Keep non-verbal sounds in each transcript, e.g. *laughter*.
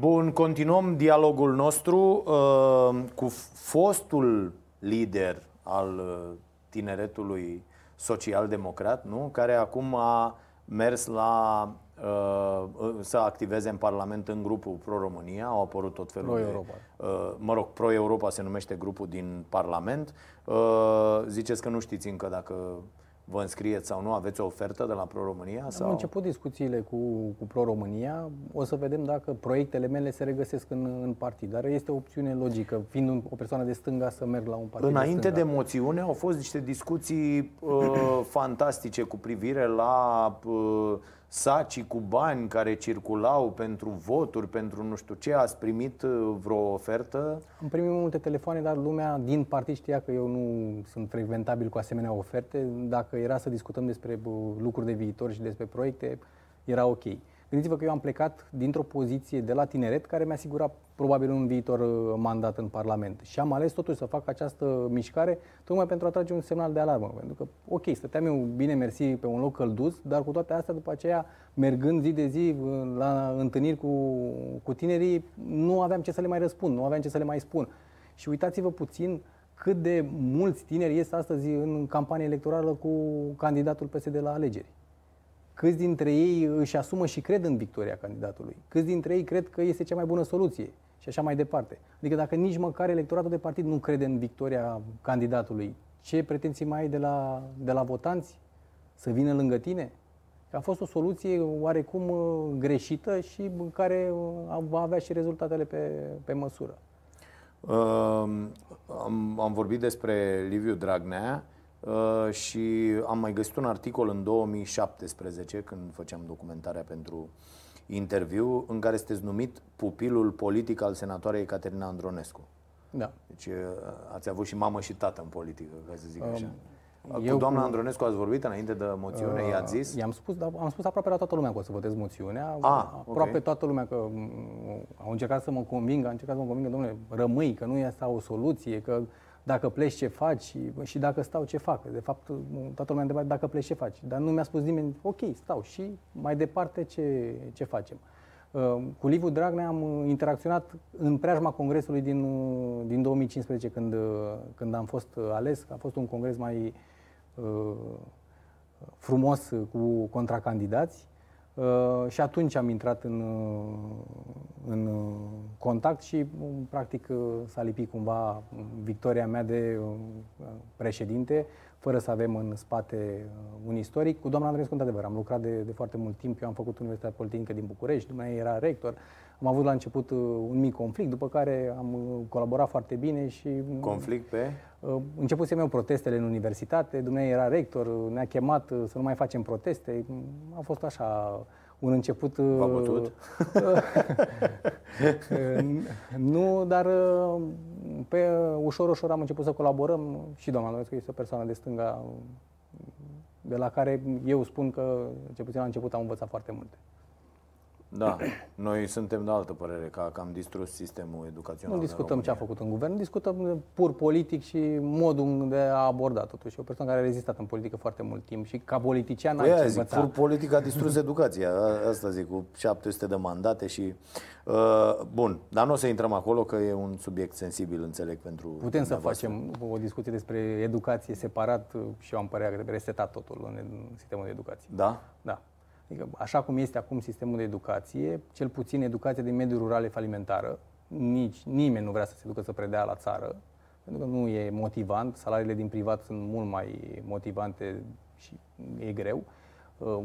Bun, continuăm dialogul nostru uh, cu fostul lider al uh, tineretului social-democrat, nu? care acum a mers la uh, să activeze în Parlament în grupul Pro-România, au apărut tot felul Pro-Europa. de... Uh, mă rog, Pro-Europa se numește grupul din Parlament. Uh, ziceți că nu știți încă dacă vă înscrieți sau nu, aveți o ofertă de la Pro-România? Sau? Am început discuțiile cu, cu Pro-România, o să vedem dacă proiectele mele se regăsesc în, în partid, dar este o opțiune logică, fiind o persoană de stânga să merg la un partid Înainte de, de moțiune au fost niște discuții uh, *clears throat* fantastice cu privire la uh, sacii cu bani care circulau pentru voturi, pentru nu știu ce. Ați primit uh, vreo ofertă? Am primit multe telefoane, dar lumea din partid știa că eu nu sunt frecventabil cu asemenea oferte. Dacă era să discutăm despre lucruri de viitor și despre proiecte, era ok. Gândiți-vă că eu am plecat dintr-o poziție de la tineret care mi-a asigurat probabil un viitor uh, mandat în Parlament. Și am ales totuși să fac această mișcare tocmai pentru a trage un semnal de alarmă. Pentru că, ok, stăteam eu bine mersi pe un loc călduț, dar cu toate astea, după aceea, mergând zi de zi uh, la întâlniri cu, cu tinerii, nu aveam ce să le mai răspund, nu aveam ce să le mai spun. Și uitați-vă puțin cât de mulți tineri ies astăzi în campanie electorală cu candidatul PSD la alegeri. Câți dintre ei își asumă și cred în victoria candidatului? Câți dintre ei cred că este cea mai bună soluție? Și așa mai departe. Adică dacă nici măcar electoratul de partid nu crede în victoria candidatului, ce pretenții mai ai de la, de la votanți să vină lângă tine? A fost o soluție oarecum uh, greșită și care uh, va avea și rezultatele pe, pe măsură. Uh, am, am vorbit despre Liviu Dragnea. Uh, și am mai găsit un articol în 2017, când făceam documentarea pentru interviu, în care sunteți numit pupilul politic al senatoarei Caterina Andronescu. Da. Deci uh, ați avut și mamă și tată în politică, ca să zic așa. Um, cu doamna cu... Andronescu ați vorbit înainte de moțiune, uh, i-ați zis? I-am spus, dar am spus aproape la toată lumea că o să votez moțiunea. Ah, aproape okay. toată lumea că mm, au încercat să mă convingă, au încercat să mă convingă, domnule, rămâi, că nu e asta o soluție, că dacă pleci ce faci și dacă stau ce fac. De fapt, toată lumea întrebat dacă pleci ce faci. Dar nu mi-a spus nimeni, ok, stau și mai departe ce, ce facem. Uh, cu Liviu Dragnea am interacționat în preajma congresului din, din 2015 când, când am fost ales. A fost un congres mai uh, frumos cu contracandidați. Uh, și atunci am intrat în, în contact și, practic, s-a lipit cumva victoria mea de uh, președinte, fără să avem în spate uh, un istoric. Cu doamna Andreescu, într-adevăr, am lucrat de, de foarte mult timp. Eu am făcut Universitatea Politehnică din București, dumneavoastră era rector. Am avut la început un mic conflict, după care am colaborat foarte bine și... Conflict pe? Începusem eu protestele în universitate, dumneavoastră era rector, ne-a chemat să nu mai facem proteste. A fost așa un început... V-a bătut? *laughs* nu, dar pe ușor, ușor am început să colaborăm și doamna Lorescu este o persoană de stânga de la care eu spun că, ce puțin la început, am învățat foarte multe. Da, *clears throat* noi suntem de altă părere, că, că am distrus sistemul educațional. Nu discutăm ce a făcut în guvern, discutăm pur politic și modul de a aborda totuși. O persoană care a rezistat în politică foarte mult timp și ca politician păi ai zic, pur politic a distrus *laughs* educația, asta zic, cu 700 de mandate și... Uh, bun, dar nu o să intrăm acolo, că e un subiect sensibil, înțeleg, pentru... Putem să facem o discuție despre educație separat și eu am părerea că trebuie resetat totul în sistemul de educație. Da? Da. Adică, așa cum este acum sistemul de educație, cel puțin educația din mediul rural e falimentară. Nici nimeni nu vrea să se ducă să predea la țară, pentru că nu e motivant. Salariile din privat sunt mult mai motivante și e greu. Uh,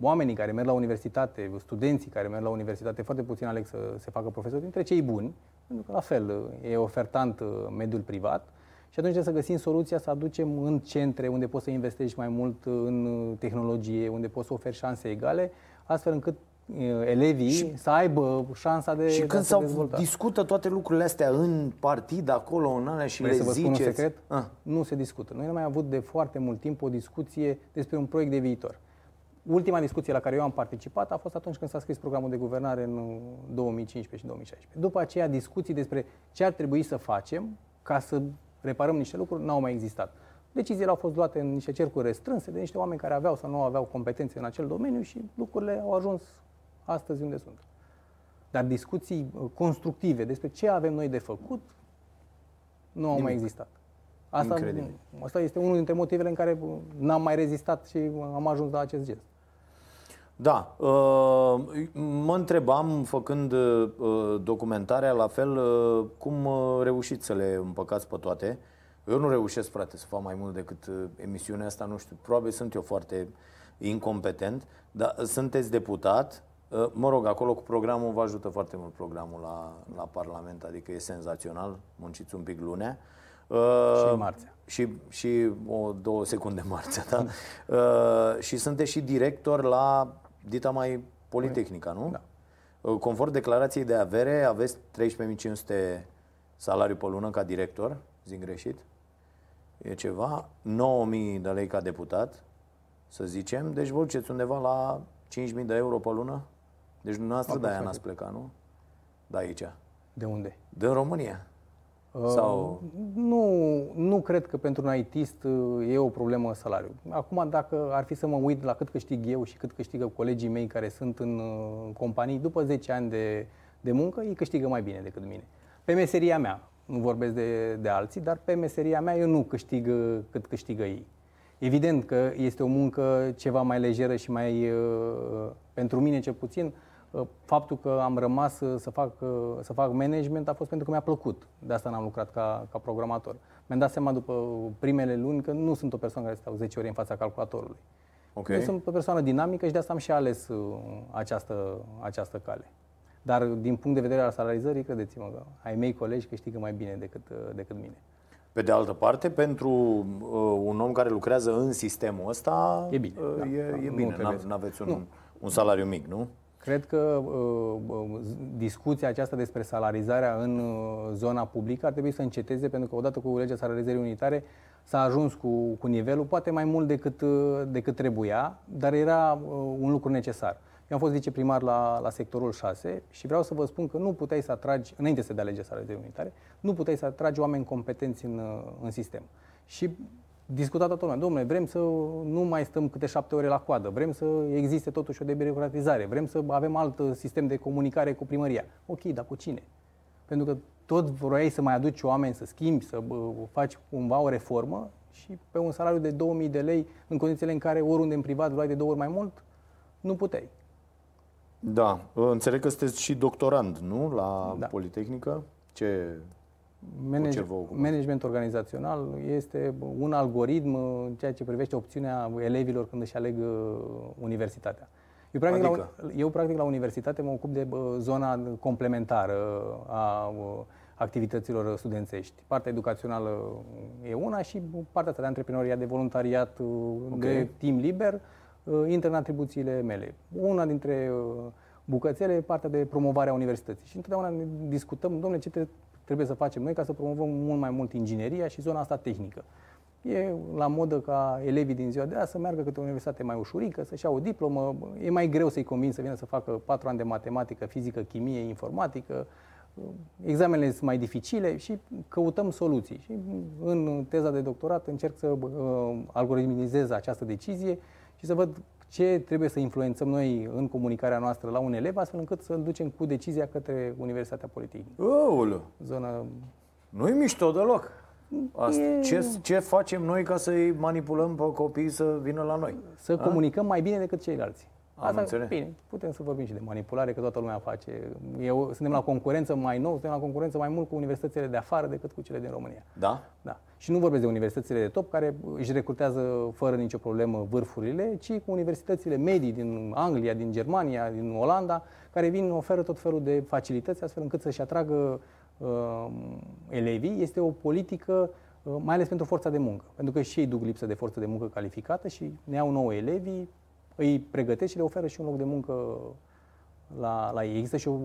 oamenii care merg la universitate, studenții care merg la universitate, foarte puțin aleg să se facă profesori dintre cei buni, pentru că la fel e ofertant uh, mediul privat. Și atunci trebuie să găsim soluția să aducem în centre unde poți să investești mai mult în tehnologie, unde poți să oferi șanse egale, astfel încât elevii și, să aibă șansa de Și când s-au discută toate lucrurile astea în partid, acolo, în alea și Vrei le să vă spun un secret? Ah. Nu se discută. Noi am mai avut de foarte mult timp o discuție despre un proiect de viitor. Ultima discuție la care eu am participat a fost atunci când s-a scris programul de guvernare în 2015 și 2016. După aceea, discuții despre ce ar trebui să facem ca să reparăm niște lucruri, n-au mai existat. Deciziile au fost luate în niște cercuri restrânse de niște oameni care aveau sau nu aveau competențe în acel domeniu și lucrurile au ajuns astăzi unde sunt. Dar discuții uh, constructive despre ce avem noi de făcut nu au Nimic. mai existat. Asta, Incredibil. asta este unul dintre motivele în care uh, n-am mai rezistat și am ajuns la acest gest. Da, uh, mă întrebam, făcând uh, documentarea, la fel, uh, cum uh, reușiți să le împăcați pe toate. Eu nu reușesc, frate, să fac mai mult decât uh, emisiunea asta, nu știu, probabil sunt eu foarte incompetent, dar sunteți deputat, uh, mă rog, acolo cu programul vă ajută foarte mult programul la, la Parlament, adică e senzațional, munciți un pic lunea. Uh, Și marțea. și, și o două secunde marțea, da? *laughs* Uh, și sunteți și director la dita mai Politehnica, nu? Da. Uh, Conform declarației de avere, aveți 13.500 salariu pe lună ca director, zic greșit, e ceva, 9.000 de lei ca deputat, să zicem, deci vă duceți undeva la 5.000 de euro pe lună? Deci dumneavoastră de-aia n-ați plecat, nu? De aici. De unde? Din România. Sau... Nu, nu cred că pentru un ITist uh, e o problemă salariu. Acum, dacă ar fi să mă uit la cât câștig eu și cât câștigă colegii mei care sunt în uh, companii, după 10 ani de, de muncă, ei câștigă mai bine decât mine. Pe meseria mea, nu vorbesc de, de alții, dar pe meseria mea eu nu câștig uh, cât câștigă ei. Evident că este o muncă ceva mai lejeră și mai, uh, pentru mine cel puțin, uh, faptul că am rămas uh, să fac, uh, să fac management a fost pentru că mi-a plăcut. De asta n-am lucrat ca, ca programator. Mi-am dat seama după primele luni că nu sunt o persoană care stau 10 ore în fața calculatorului. Ok. Eu sunt o persoană dinamică și de asta am și ales uh, această, această cale. Dar din punct de vedere al salarizării, credeți-mă că ai mei colegi câștigă mai bine decât, uh, decât mine. Pe de altă parte, pentru uh, un om care lucrează în sistemul ăsta, E bine, uh, da, e, da, e nu bine. trebuie Nu aveți un, un salariu mic, nu? Cred că uh, uh, discuția aceasta despre salarizarea în uh, zona publică ar trebui să înceteze, pentru că odată cu legea salarizării unitare s-a ajuns cu, cu nivelul, poate mai mult decât, uh, decât trebuia, dar era uh, un lucru necesar. Eu am fost viceprimar la, la sectorul 6 și vreau să vă spun că nu puteai să atragi, înainte să dea legea salarizării unitare, nu puteai să atragi oameni competenți în, uh, în sistem. Și discuta toată lumea, domnule, vrem să nu mai stăm câte șapte ore la coadă, vrem să existe totuși o debirocratizare, vrem să avem alt uh, sistem de comunicare cu primăria. Ok, dar cu cine? Pentru că tot vroiai să mai aduci oameni, să schimbi, să bă, faci cumva o reformă și pe un salariu de 2000 de lei, în condițiile în care oriunde în privat luai de două ori mai mult, nu puteai. Da. Înțeleg că sunteți și doctorand, nu? La Da. Politehnică? Ce... Manage, ce vă ocupați? management organizațional este un algoritm în ceea ce privește opțiunea elevilor când își aleg uh, universitatea. Eu practic, Adică? la, eu practic la universitate mă ocup de bă, zona complementară a uh, activităților studențești. Partea educațională e una și partea asta de antreprenoriat, de voluntariat, uh, de timp liber, uh, intră în atribuțiile mele. Una dintre uh, bucățele e partea de promovare a universității. Și întotdeauna ne discutăm, domnule, ce tre- trebuie să facem noi ca să promovăm mult mai mult ingineria și zona asta tehnică. E la modă ca elevii din ziua de azi să meargă către o universitate mai ușurică, să-și ia o diplomă. E mai greu să-i convin să vină să facă patru ani de matematică, fizică, chimie, informatică. Examenele sunt mai dificile și căutăm soluții. Și în teza de doctorat încerc să uh, algoritmizez această decizie și să văd ce trebuie să influențăm noi în comunicarea noastră la un elev, astfel încât să-l ducem cu decizia către Universitatea Politehnică. Aoleu, Zonă nu e mișto deloc. Asta, E- ce, ce facem noi ca să-i manipulăm pe copii să vină la noi? să comunicăm mai bine decât ceilalți. Am înțeles. bine, putem să vorbim și de manipulare, că toată lumea face. Eu, suntem la concurență mai nou, suntem la concurență mai mult cu universitățile de afară decât cu cele din România. Da? Da. Și nu vorbesc de universitățile de top care își recrutează fără nicio problemă vârfurile, ci cu universitățile medii din Anglia, din Germania, din Olanda, care vin, oferă tot felul de facilități astfel încât să-și atragă uh, elevii. Este o politică uh, mai ales pentru forța de muncă, pentru că și ei duc lipsă de forță de muncă calificată și ne iau nouă elevii, îi pregătesc și le oferă și un loc de muncă la, la ei. Există și o,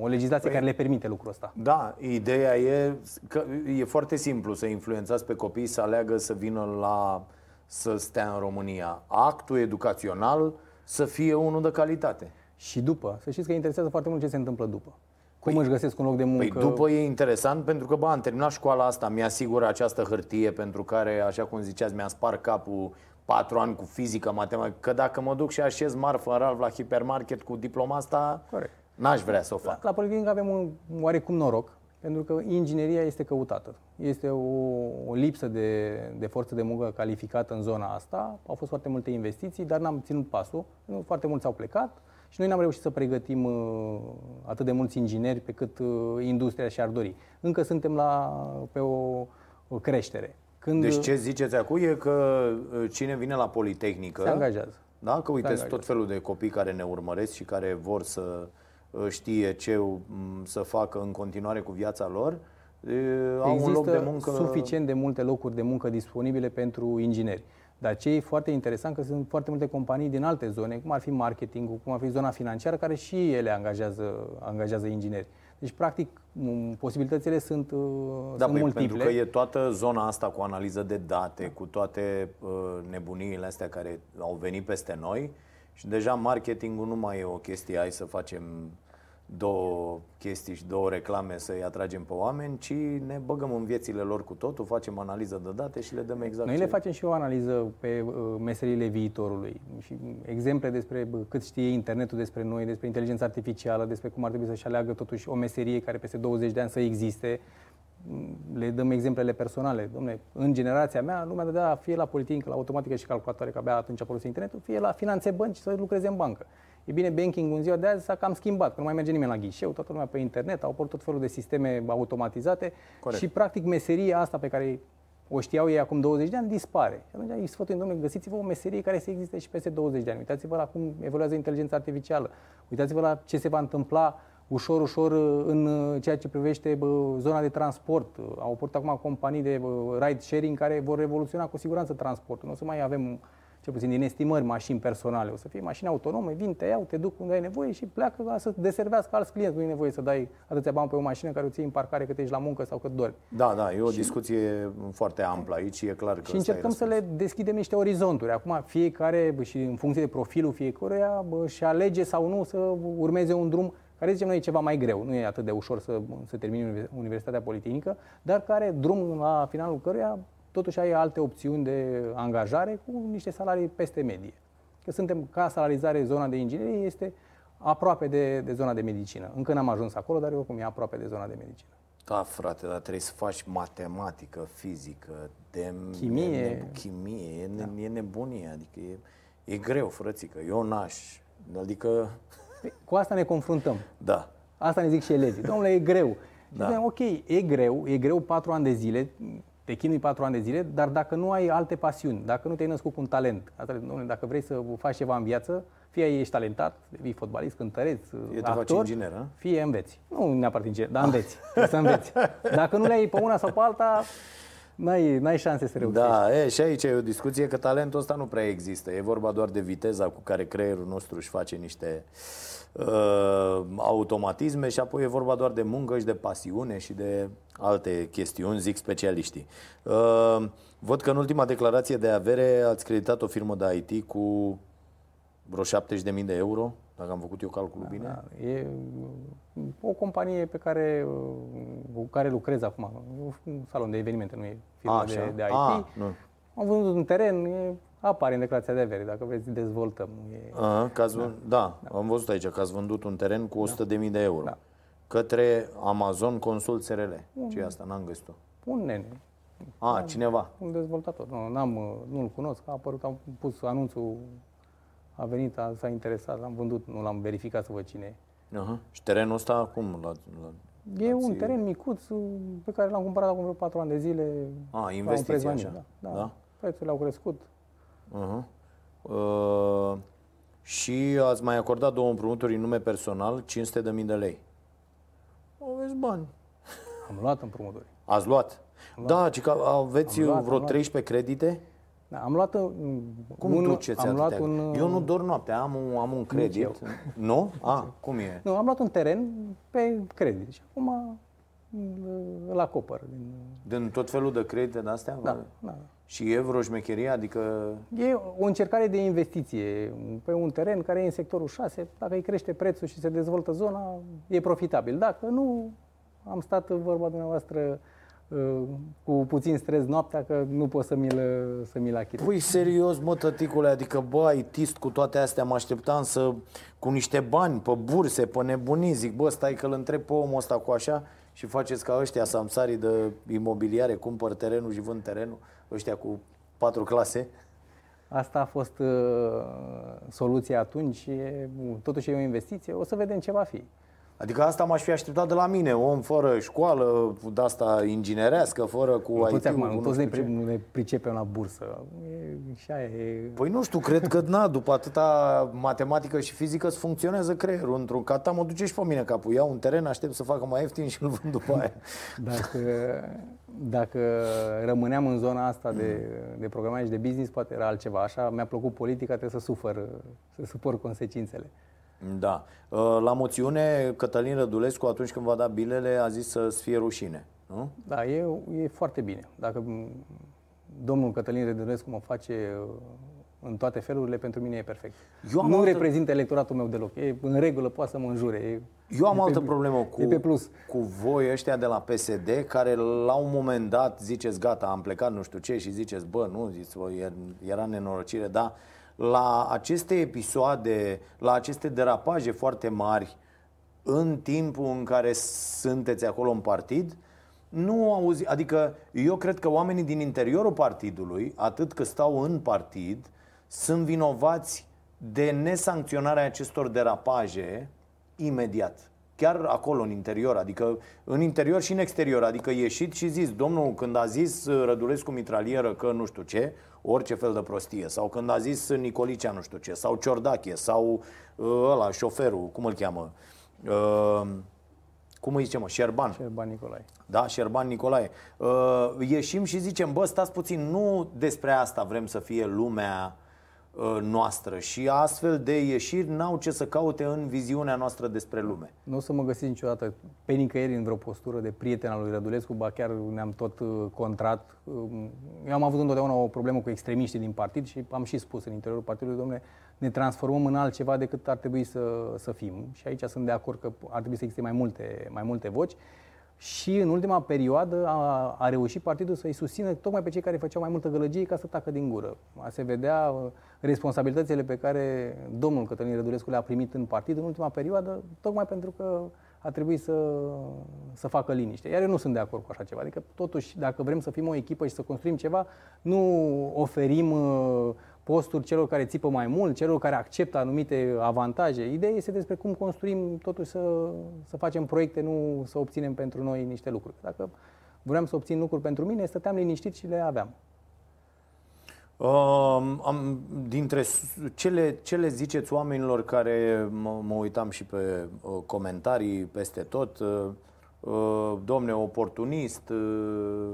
o legislație Păi- care le permite lucrul ăsta. Da, ideea e că e foarte simplu să influențați pe copii să aleagă să vină la să stea în România. Actul educațional să fie unul de calitate. Și după, să știți că interesează foarte mult ce se întâmplă după. Cum își găsesc un loc de muncă. Păi după e interesant pentru că, bă, am terminat școala asta, mi-asigură această hârtie pentru care, așa cum ziceați, mi-a spart capul patru ani cu fizică, matematică, că dacă mă duc și așez marfă în Ralf la hipermarket cu diploma asta, Corect. N-aș vrea să o fac. La, la Politehnică avem un oarecum noroc, pentru că ingineria este căutată. Este o, o lipsă de, de forță de muncă calificată în zona asta. Au fost foarte multe investiții, dar n-am ținut pasul. Foarte mulți au plecat și noi n-am reușit să pregătim uh, atât de mulți ingineri pe cât uh, industria și-ar dori. Încă suntem la, pe o, o creștere. Când deci ce ziceți acum e că uh, cine vine la Politehnică... Se angajează. Da? Că uite, tot felul de copii care ne urmăresc și care vor să știe ce să facă în continuare cu viața lor, au Există un loc de muncă... suficient de multe locuri de muncă disponibile pentru ingineri. Dar ce e foarte interesant că sunt foarte multe companii din alte zone, cum ar fi marketingul, cum ar fi zona financiară, care și ele angajează, angajează ingineri. Deci, practic, posibilitățile sunt, uh, da, sunt păi, multiple. Pentru că e toată zona asta cu analiză de date, da. cu toate uh, nebuniile astea care au venit peste noi și deja marketingul nu mai e o chestie, hai să facem două chestii și două reclame să-i atragem pe oameni, ci ne băgăm în viețile lor cu totul, facem analiză de date și le dăm exact Noi ce... le facem și o analiză pe uh, meserile viitorului și exemple despre cât știe internetul despre noi, despre inteligența artificială, despre cum ar trebui să-și aleagă totuși o meserie care peste 20 de ani să existe. Le dăm exemplele personale. Dom'le, în generația mea, lumea dădea fie la politică, la automatică și calculatoare, că abia atunci a folosit internetul, fie la finanțe bănci să lucreze în bancă. E bine, banking în ziua de azi s-a cam schimbat, că nu mai merge nimeni la ghișeu, toată lumea pe internet, au apărut tot felul de sisteme automatizate Corect. și practic meseria asta pe care o știau ei acum 20 de ani, dispare. Și atunci îi sfătuim, domnule, găsiți-vă o meserie care să existe și peste 20 de ani. Uitați-vă la cum evoluează inteligența artificială. Uitați-vă la ce se va întâmpla ușor, ușor în ceea ce privește zona de transport. Au apărut acum companii de ride sharing care vor revoluționa cu siguranță transportul. Nu o să mai avem cel puțin din estimări, mașini personale. O să fie mașini autonome, vin, te iau, te duc unde ai nevoie și pleacă ca să deservească alți clienți. Nu e nevoie să dai atâția bani pe o mașină care o ții în parcare cât ești la muncă sau cât dormi. Da, da, e o și... discuție foarte amplă aici, e clar că Și încercăm să le deschidem niște orizonturi. Acum fiecare și în funcție de profilul fiecăruia și alege sau nu să urmeze un drum care zicem noi e ceva mai greu, nu e atât de ușor să, să termini Universitatea Politehnică, dar care drum la finalul căruia totuși ai alte opțiuni de angajare cu niște salarii peste medie. Că suntem, ca salarizare, zona de inginerie este aproape de, de zona de medicină. Încă n-am ajuns acolo, dar oricum e aproape de zona de medicină. Da, frate, dar trebuie să faci matematică, fizică, de chimie. Ne, chimie, e, da. e nebunie, adică e, e greu, frățică, eu n-aș, adică... Păi, cu asta ne confruntăm. Da. Asta ne zic și elevii. Domnule, e greu. Da. Zicem, ok, e greu, e greu patru ani de zile, te chinui patru ani de zile, dar dacă nu ai alte pasiuni, dacă nu te-ai născut cu un talent, dacă vrei să faci ceva în viață, fie ești talentat, devii fotbalist, cântăreț, fie actor, te faci inginer, a? fie înveți. Nu neapărat inginer, dar înveți. să înveți. *laughs* Dacă nu le-ai pe una sau pe alta, N-ai, n-ai șanse să reușești. Da, e, și aici e o discuție că talentul ăsta nu prea există. E vorba doar de viteza cu care creierul nostru își face niște uh, automatisme și apoi e vorba doar de muncă și de pasiune și de alte chestiuni, zic specialiștii. Uh, văd că în ultima declarație de avere ați creditat o firmă de IT cu vreo 70.000 de euro, dacă am făcut eu calculul da, bine. Da, e o companie pe care, cu care lucrez acum, un salon de evenimente, nu e firma de, de IT. A, nu. Am vândut un teren, e, apare în declarația de avere, dacă vreți dezvoltăm. E... A, că ați da. da, da, am văzut aici că ați vândut un teren cu 100.000 da. de euro. Da către Amazon Consult SRL. Ce e asta? N-am găsit-o. Un nene. A, am, cineva. Un dezvoltator. Nu, n-am, nu-l cunosc. A apărut, am pus anunțul, a venit, a, s-a interesat, l-am vândut, nu l-am verificat să văd cine e. Uh-huh. Și terenul ăsta cum l E un teren micuț pe care l-am cumpărat acum vreo 4 ani de zile. A, investiție așa. Da, da. da? Prețurile au crescut. Uh-huh. Uh, și ați mai acordat două împrumuturi în nume personal, 500.000 de lei aveți bani. Am luat împrumuturi. Ați luat? Am luat. Da, ci că aveți luat, vreo 13 credite? Da, am luat uh, cum un, duceți am luat un, Eu nu dorm noaptea, am un, am un credit. Nu? A, cum e? Nu, am luat un teren pe credit și acum îl acopăr. Din, din tot felul de credite de astea? Da, da. Și e vreo șmecherie? Adică... E o încercare de investiție pe un teren care e în sectorul 6. Dacă îi crește prețul și se dezvoltă zona, e profitabil. Dacă nu, am stat vorba dumneavoastră uh, cu puțin stres noaptea că nu pot să mi-l, să mi-l achit. Păi serios, mă, tăticule, adică, bă, ai tist cu toate astea, mă așteptam să, cu niște bani, pe burse, pe nebunii, zic, bă, stai că îl întreb pe omul ăsta cu așa și faceți ca ăștia samsarii de imobiliare, cumpăr terenul și vând terenul, ăștia cu patru clase. Asta a fost uh, soluția atunci, e, totuși e o investiție, o să vedem ce va fi. Adică asta m-aș fi așteptat de la mine, om fără școală, de asta inginerească, fără cu Nu IT. toți acum, cu nu nu toți ne, știu ce. pri- nu ne pricepem la bursă. E, și aia e... Păi nu știu, cred că na, după atâta matematică și fizică îți funcționează creierul într-un cata, mă duce și pe mine capul. Iau un teren, aștept să facă mai ieftin și îl vând după aia. Dacă, dacă rămâneam în zona asta de, de programare și de business, poate era altceva. Așa mi-a plăcut politica, trebuie să sufăr, să supăr consecințele. Da. Uh, La moțiune, Cătălin Rădulescu, atunci când va da bilele, a zis să-ți fie rușine. Nu? Da, e, e foarte bine. Dacă m, domnul Cătălin Rădulescu mă face uh, în toate felurile, pentru mine e perfect. Eu am nu altă- reprezintă electoratul meu deloc. E în regulă, poate să mă înjure. E, Eu am e altă pe, problemă cu, E pe plus. cu voi ăștia de la PSD care la un moment dat ziceți gata, am plecat nu știu ce și ziceți bă, nu, ziceți, bă, er- era nenorocire, dar la aceste episoade, la aceste derapaje foarte mari în timpul în care sunteți acolo în partid, nu auzi, adică eu cred că oamenii din interiorul partidului, atât că stau în partid, sunt vinovați de nesancționarea acestor derapaje imediat. Chiar acolo, în interior, adică în interior și în exterior, adică ieșit și zis, domnul, când a zis uh, Rădulescu mitralieră că nu știu ce, orice fel de prostie, sau când a zis Nicolicea nu știu ce, sau Ciordache, sau uh, ăla, șoferul, cum îl cheamă, uh, cum îi zice mă, Șerban, Șerban Nicolae. da, Șerban Nicolae. Uh, ieșim și zicem, bă, stați puțin, nu despre asta vrem să fie lumea uh, noastră și astfel de ieșiri n-au ce să caute în viziunea noastră despre lume. Nu o să mă găsiți niciodată pe nicăieri în vreo postură de prieten al lui Rădulescu, ba chiar ne-am tot uh, contrat. Um, Eu am avut întotdeauna o problemă cu extremiștii din partid și am și spus în interiorul partidului, domnule, ne transformăm în altceva decât ar trebui să, să fim. Și aici sunt de acord că ar trebui să existe mai multe, mai multe voci. Și în ultima perioadă a, a reușit partidul să-i susțină tocmai pe cei care făceau mai multă gălăgie ca să tacă din gură. A se vedea uh, responsabilitățile pe care domnul Cătălin Rădulescu le-a primit în partid în ultima perioadă, tocmai pentru că a trebuit să, să facă liniște. Iar eu nu sunt de acord cu așa ceva. Adică, totuși, dacă vrem să fim o echipă și să construim ceva, nu oferim uh, posturi celor care țipă mai mult, celor care acceptă anumite avantaje. Ideea este despre cum construim, totuși, să, să facem proiecte, nu să obținem pentru noi niște lucruri. Dacă vreau să obțin lucruri pentru mine, stăteam liniștit și le aveam. Uh, am, dintre s- ce le, ce le ziceți oamenilor care mă, mă uitam și pe uh, comentarii peste tot, uh, uh, domne, oportunist, uh,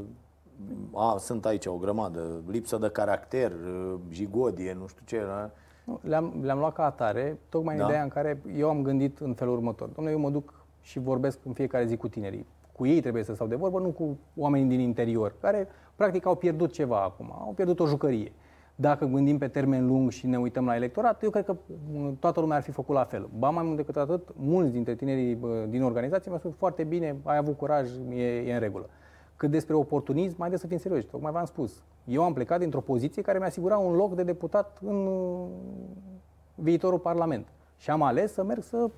a, sunt aici o grămadă, lipsă de caracter, uh, jigodie, nu știu ce, da? Nu, Le-am, le-am luat ca atare, tocmai în Da. ideea în care eu am gândit în felul următor. Domnule, eu mă duc și vorbesc în fiecare zi cu tinerii. Cu ei trebuie să stau de vorbă, nu cu oamenii din interior, care practic au pierdut ceva acum, au pierdut o jucărie. Dacă gândim pe termen lung și ne uităm la electorat, eu cred că m, toată lumea ar fi făcut la fel. Ba mai mult decât atât, mulți dintre tinerii bă, din organizație mi-au spus foarte bine, ai avut curaj, e, e în regulă. Cât despre oportunism, mai de să fim serioși, tocmai v-am spus. Eu am plecat dintr-o poziție care mi-a asigurat un loc de deputat în uh, viitorul Parlament. Și am ales să merg să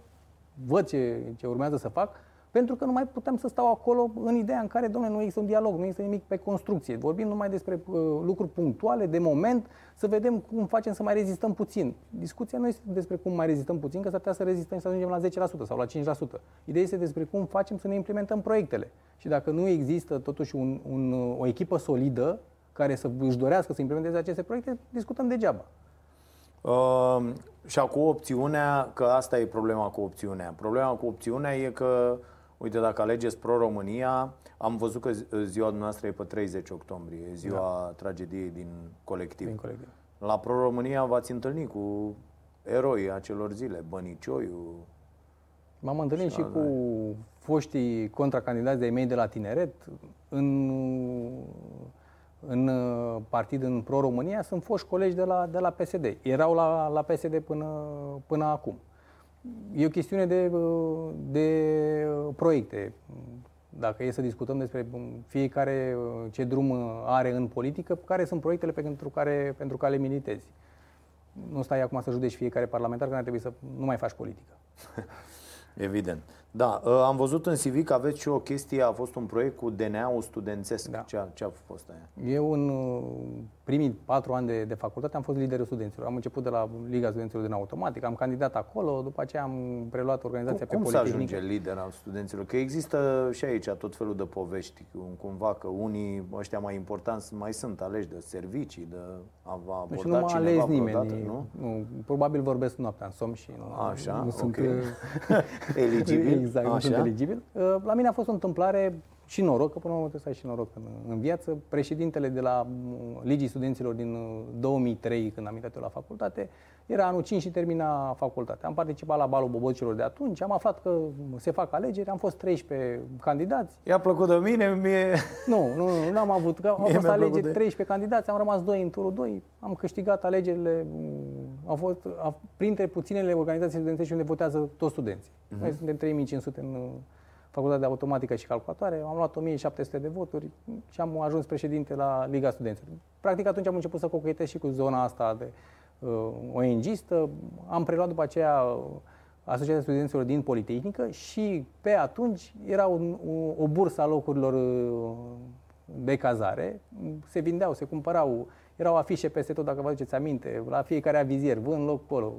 văd ce, ce urmează să fac, pentru că nu mai putem să stau acolo în ideea în care, domnule, nu există un dialog, nu există nimic pe construcție. Vorbim numai despre uh, lucruri punctuale, de moment, să vedem cum facem să mai rezistăm puțin. Discuția nu este despre cum mai rezistăm puțin, că s-ar putea să rezistăm și să ajungem la 10% sau la 5%. Ideea este despre cum facem să ne implementăm proiectele. Și dacă nu există totuși un, un, o echipă solidă care să își dorească să implementeze aceste proiecte, discutăm degeaba. Uh, și acum opțiunea, că asta e problema cu opțiunea. Problema cu opțiunea e că, uite, dacă alegeți Pro-România, am văzut că zi- ziua dumneavoastră e pe 30 octombrie, e ziua da. tragediei din colectiv. Din colectiv. La Pro-România v-ați întâlnit cu eroi acelor zile, Bănicioiu, M-am întâlnit și Și cu foștii contracandidați de-ai mei de la tineret. În, în uh, partid în Pro-România sunt foști colegi de la, de la PSD. Erau la, la PSD până, până acum. E o chestiune de, uh, de proiecte. Dacă e să discutăm despre fiecare ce drum are în politică, care sunt proiectele pentru care, pentru care le militezi. Nu stai acum să judeci fiecare parlamentar, că ar trebui să nu mai faci politică. *laughs* Evident. Da, ă, am văzut în CV că aveți și o chestie, a fost un proiect cu DNA-ul studențesc. Da. Ce, a, ce a fost aia? Eu în uh, primii patru ani de, de facultate am fost liderul studenților. Am început de la Liga Studenților din Automatică, am candidat acolo, după aceea am preluat organizația cum, pe Cum să ajunge lider al studenților? Că există și aici tot felul de povești, cumva că unii ăștia mai importanți mai sunt aleși de servicii, de a vă aborda nu mă ales nimeni. Vreodată, nu? nu? Probabil vorbesc noaptea în somn și nu, Așa, nu okay. sunt *laughs* eligibil. Exact, Așa? nu sunt eligibil. Uh, la mine a fost o întâmplare și noroc, că până la urmă trebuie să ai și noroc în, în viață. Președintele de la mm, Ligii Studenților din 2003, uh, când am intrat eu la facultate, era anul 5 și termina facultatea. Am participat la balul bobocilor de atunci, am aflat că se fac alegeri, am fost 13 candidați. I-a plăcut de mine, mie... Nu, nu, nu, nu am avut, că au fost alegeri de... 13 candidați, am rămas 2 în turul 2, am câștigat alegerile, au fost a, printre puținele organizații studențești unde votează toți studenții. Uh-huh. Noi suntem 3500 în facultatea de automatică și calculatoare, am luat 1700 de voturi și am ajuns președinte la Liga Studenților. Practic atunci am început să cochetez și cu zona asta de uh, ONG-istă. Am preluat după aceea uh, Asociația Studenților din Politehnică și pe atunci era un, o, o bursă a locurilor uh, de cazare. Se vindeau, se cumpărau, erau afișe peste tot, dacă vă aduceți aminte, la fiecare avizier, vând loc acolo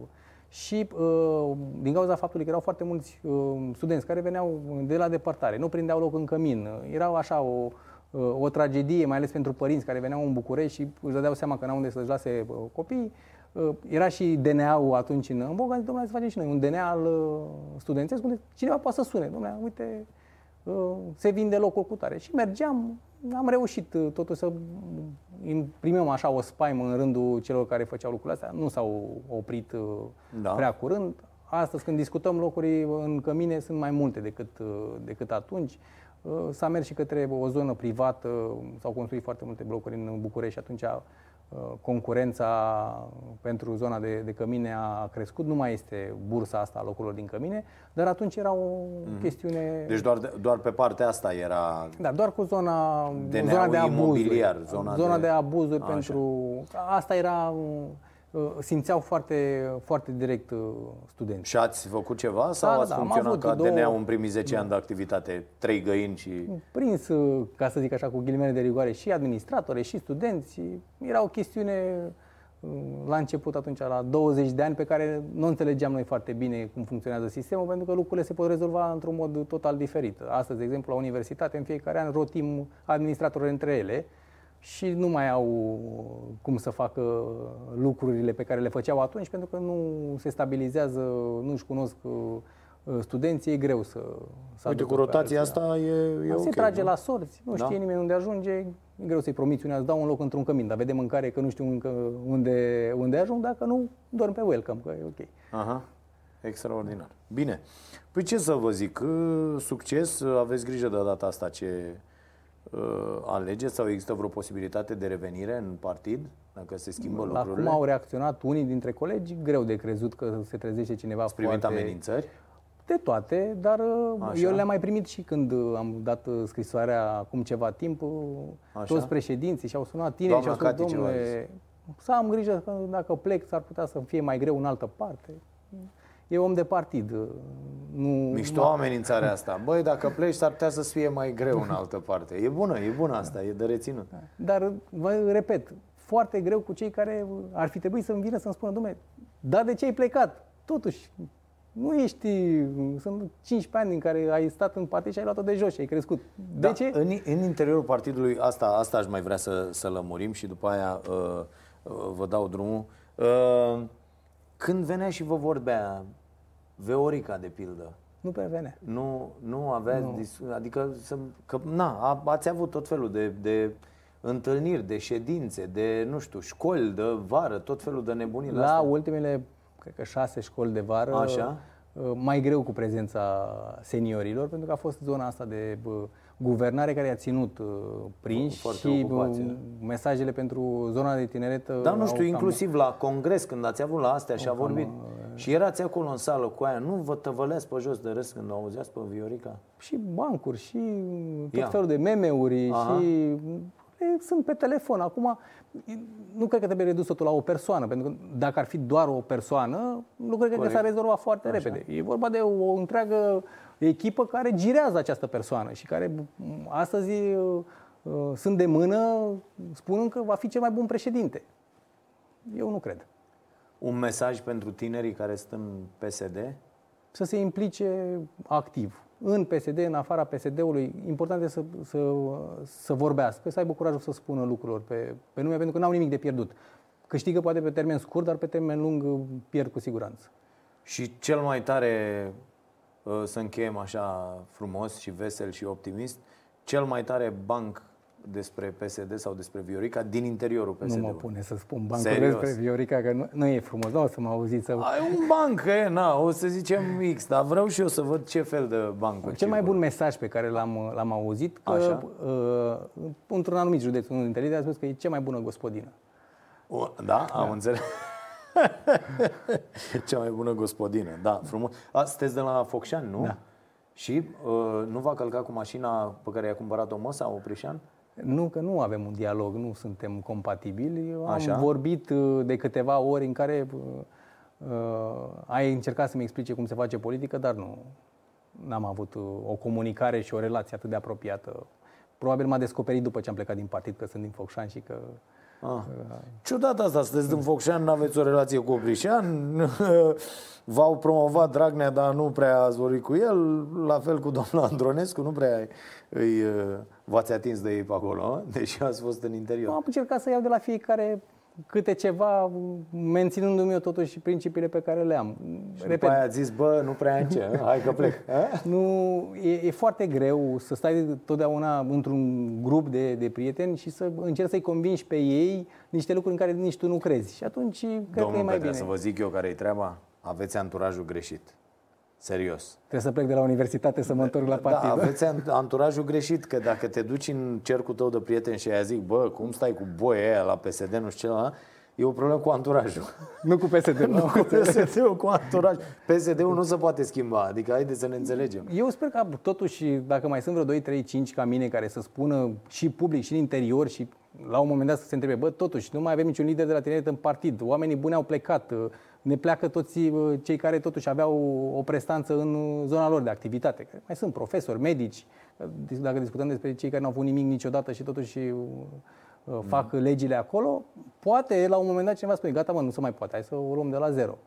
și uh, din cauza faptului că erau foarte mulți uh, studenți care veneau de la depărtare, nu prindeau loc în cămin, erau așa o, uh, o tragedie, mai ales pentru părinți care veneau în București și își dădeau seama că n-au unde să-și lase copiii. Era și DNA-ul atunci în Boga, zic, domnule, să facem și noi un DNA al studențesc, unde cineva poate să sune, domnule, uite, se vinde locul cu tare. Și mergeam, am reușit uh, totuși să imprimăm așa o spaimă în rândul celor care făceau lucrurile astea. Nu s-au oprit uh, da. prea curând. Astăzi, când discutăm locuri în cămine, sunt mai multe decât, uh, decât atunci. S-a mers și către o zonă privată, s-au construit foarte multe blocuri în București și atunci Uh, concurența pentru zona de, de cămine a crescut, nu mai este bursa asta a locurilor din cămine, dar atunci era o mm-hmm. chestiune... Deci doar, de, doar pe partea asta era... Da, doar cu zona, zona de abuzuri. Zona, zona de, de abuzuri Așa. pentru... Asta era Uh, simțeau foarte, foarte direct uh, studenții. Și ați făcut ceva sau da, ați da, funcționat ca două... DNA în primii 10 da. ani de activitate? Trei găini și... Prins, uh, ca să zic așa, cu ghilimele de rigoare, și administratori, și studenți. Era o chestiune la început atunci, la 20 de ani, pe care nu înțelegeam noi foarte bine cum funcționează sistemul, pentru că lucrurile se pot rezolva într-un mod total diferit. Astăzi, de exemplu, la universitate, în fiecare an rotim administratori între ele, și nu mai au cum să facă lucrurile pe care le făceau atunci, pentru că nu se stabilizează, nu-și cunosc uh, studenții, e greu să... să Uite, cu rotația asta e, e Se okay, trage nu? la sorți, nu da? știe nimeni unde ajunge, e greu să-i promiți unde îți dau un loc într-un cămin, dar vedem în care că nu știu încă unde, unde ajung, dacă nu, dorm pe welcome, că e ok. Aha, extraordinar. Bine. Păi ce să vă zic, succes, aveți grijă de data asta ce, uh, alegeți sau există vreo posibilitate de revenire în partid dacă se schimbă La lucrurile? Cum au reacționat unii dintre colegi, greu de crezut că se trezește cineva Ați primit foarte... amenințări? De toate, dar uh, Așa. eu le-am mai primit și când uh, am dat uh, scrisoarea acum ceva timp. Așa. Toți președinții și-au sunat tineri și au spus, domnule, să am grijă că dacă plec s-ar putea să fie mai greu în altă parte e om de partid. Nu, Mișto ma... amenințarea asta. *laughs* Băi, dacă pleci, s-ar putea să fie mai greu în altă parte. E bună, e bună asta, e de reținut. Da. Dar, vă repet, foarte greu cu cei care ar fi trebuit să-mi vină să-mi spună, domnule, dar de ce ai plecat? Totuși, nu ești, sunt 15 ani în care ai stat în partid și ai luat-o de jos și ai crescut. De da, ce? În, în interiorul partidului, asta, asta aș mai vrea să, să lămurim și după aia uh, uh, vă dau drumul. Uh, când venea și vă vorbea Veorica, de pildă. Nu prea venea. Nu, nu aveați, nu. Dis- adică, să, că, na, ați avut tot felul de, de întâlniri, de ședințe, de, nu știu, școli de vară, tot felul de nebunii. La astea. ultimele, cred că șase școli de vară, Așa? Uh, mai greu cu prezența seniorilor, pentru că a fost zona asta de guvernare care a ținut uh, prinși Foarte și ocupație. Da. mesajele pentru zona de tineret. Da, nu știu, inclusiv cam, la congres, când ați avut la astea și a vorbit. Și erați acolo în sală cu aia, nu vă tăvăleați pe jos de râs când o auzeați pe Viorica? Și bancuri, și tot Ia. felul de meme-uri, Aha. și e, sunt pe telefon. Acum, e, nu cred că trebuie redus totul la o persoană, pentru că dacă ar fi doar o persoană, lucrurile cred că Corect. s-ar rezolva foarte repede. E vorba de o întreagă echipă care girează această persoană și care m, astăzi uh, uh, sunt de mână spunând că va fi cel mai bun președinte. Eu nu cred. Un mesaj pentru tinerii care sunt în PSD? să se implice activ. În PSD, în afara PSD-ului, important este să, să, să vorbească, să aibă curajul să spună lucrurilor pe, pe nume, pentru că n-au nimic de pierdut. Câștigă poate pe termen scurt, dar pe termen lung uh, pierd cu siguranță. Și cel mai tare, uh, să încheiem așa frumos și vesel și optimist, cel mai tare banc despre PSD sau despre Viorica din interiorul Nu PSD-ului. mă pune să spun bancul Serios? despre Viorica, că nu, nu e frumos, nu o să mă auziți să... Ai un banc, e, na, o să zicem X, dar vreau și eu să văd ce fel de bancuri. Cel mai circulă. bun mesaj pe care l-am, l-am auzit, că, Așa. uh, într-un anumit județ, unul dintre lideri a spus că e cea mai bună gospodină. O, da, am înțeles. *laughs* Cea mai bună gospodină, da, frumos. A, sunteți de la Focșani, nu? Da. Și uh, nu va călca cu mașina pe care i-a cumpărat-o Măsa, Oprișan? Nu, că nu avem un dialog, nu suntem compatibili. Am Așa. vorbit uh, de câteva ori în care uh, uh, ai încercat să-mi explice cum se face politică, dar nu. N-am avut uh, o comunicare și o relație atât de apropiată. Probabil m-a descoperit după ce am plecat din partid că sunt din Focșani și că Ah. Ciudat asta, sunteți din Focșani, nu aveți o relație cu Oprișan, *laughs* v-au promovat Dragnea, dar nu prea ați vorbit cu el, la fel cu domnul Andronescu, nu prea îi, uh, v-ați atins de ei pe acolo, *laughs* deși ați fost în interior. am încercat să iau de la fiecare câte ceva, menținându-mi eu totuși principiile pe care le am. Și după aia ați zis, bă, nu prea am ce, *laughs* hai că plec. A? *laughs* Nu, e, e foarte greu să stai totdeauna într-un grup de, de prieteni și să încerci să-i convingi pe ei niște lucruri în care nici tu nu crezi. Și atunci cred că e Domnul mai Petre, bine. să vă zic eu care e treaba, aveți anturajul greșit. Serios. Trebuie să plec de la universitate să mă întorc la Da, partid. aveți an- anturajul greșit, că dacă te duci în cercul tău de prieteni și aia zic, bă, cum stai cu boia aia la PSD, nu știu ce, la, e o problemă cu anturajul. *laughs* Nu cu PSD. nu cu PSD-ul, cu anturaj. PSD-ul nu se poate schimba, adică haideți să ne înțelegem. Eu sper că totuși, dacă mai sunt vreo 2, 3, 5 ca mine care să spună și public și în interior și la un moment dat să se întrebe, bă, totuși, nu mai avem niciun lider de la tineret în partid, oamenii buni au plecat, ne pleacă toți uh, cei care totuși aveau o prestanță în zona lor de activitate. Că Mai sunt profesori, medici, dacă discutăm despre cei care nu au avut nimic niciodată și totuși uh, uh, fac legile acolo, poate la un moment dat cineva spune, gata mă, nu se mai poate, hai să o luăm de la zero.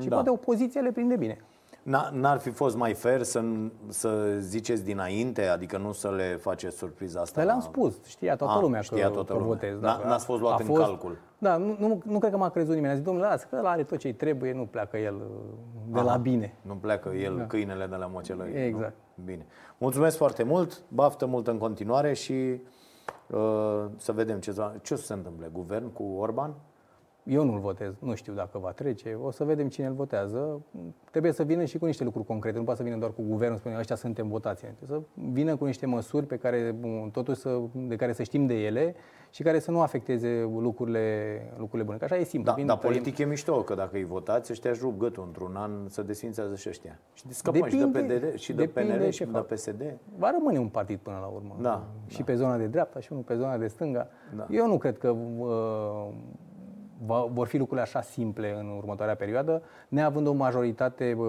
Și Da. poate opoziția le prinde bine. N- N-ar fi fost mai fair să, să ziceți dinainte, adică nu să le faceți surpriza asta? Dar le-am la- spus, știa toată Ah, lumea știa că, toată că lumea. votez. N-a- n-ați fost luat A în calcul. Da, nu, nu, nu cred că m-a crezut nimeni. A zis, domnule, lasă că ăla are tot ce-i trebuie, nu pleacă el uh, de la Aha, bine. Nu pleacă el, câinele de la măcelărie. Exact. Nu? Bine. Mulțumesc foarte mult, baftă mult în continuare și uh, să vedem ce, ce o să se întâmple. Guvern cu Orban? Eu nu-l votez, nu știu dacă va trece, o să vedem cine îl votează. Trebuie să vină și cu niște lucruri concrete, nu poate să vină doar cu guvernul, spune ăștia suntem votați. Trebuie să vină cu niște măsuri pe care, bun, totuși să, de care să știm de ele și care să nu afecteze lucrurile, lucrurile bune. Că așa e simplu. Da, Vin, dar tăiem- politic e mișto, că dacă îi votați, ăștia își rup gâtul într-un an să desfințează și ăștia. Și scăpăm și de Depinde- PDR, și de depinde PNR, ce și de fac. PSD. va rămâne un partid până la urmă. Da, și pe zona de dreapta și unul pe zona de stânga. Da. Eu nu cred că uh, va, vor fi lucrurile așa simple în următoarea perioadă. Neavând o majoritate uh,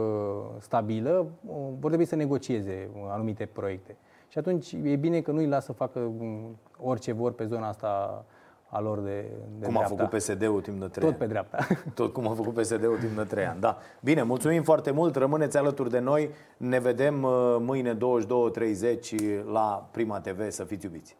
stabilă, uh, vor trebui să negocieze uh, anumite proiecte. Și atunci e bine că nu-i lasă să facă um, orice vor pe zona asta a lor de, de Cum a dreapta. făcut PSD-ul timp de trei Tot ani. pe dreapta. *laughs* Tot cum a făcut PSD-ul timp de 3 ani. Da. Bine, mulțumim foarte mult, rămâneți alături de noi. Ne vedem uh, mâine 22.30 la Prima TV. Să fiți iubiți!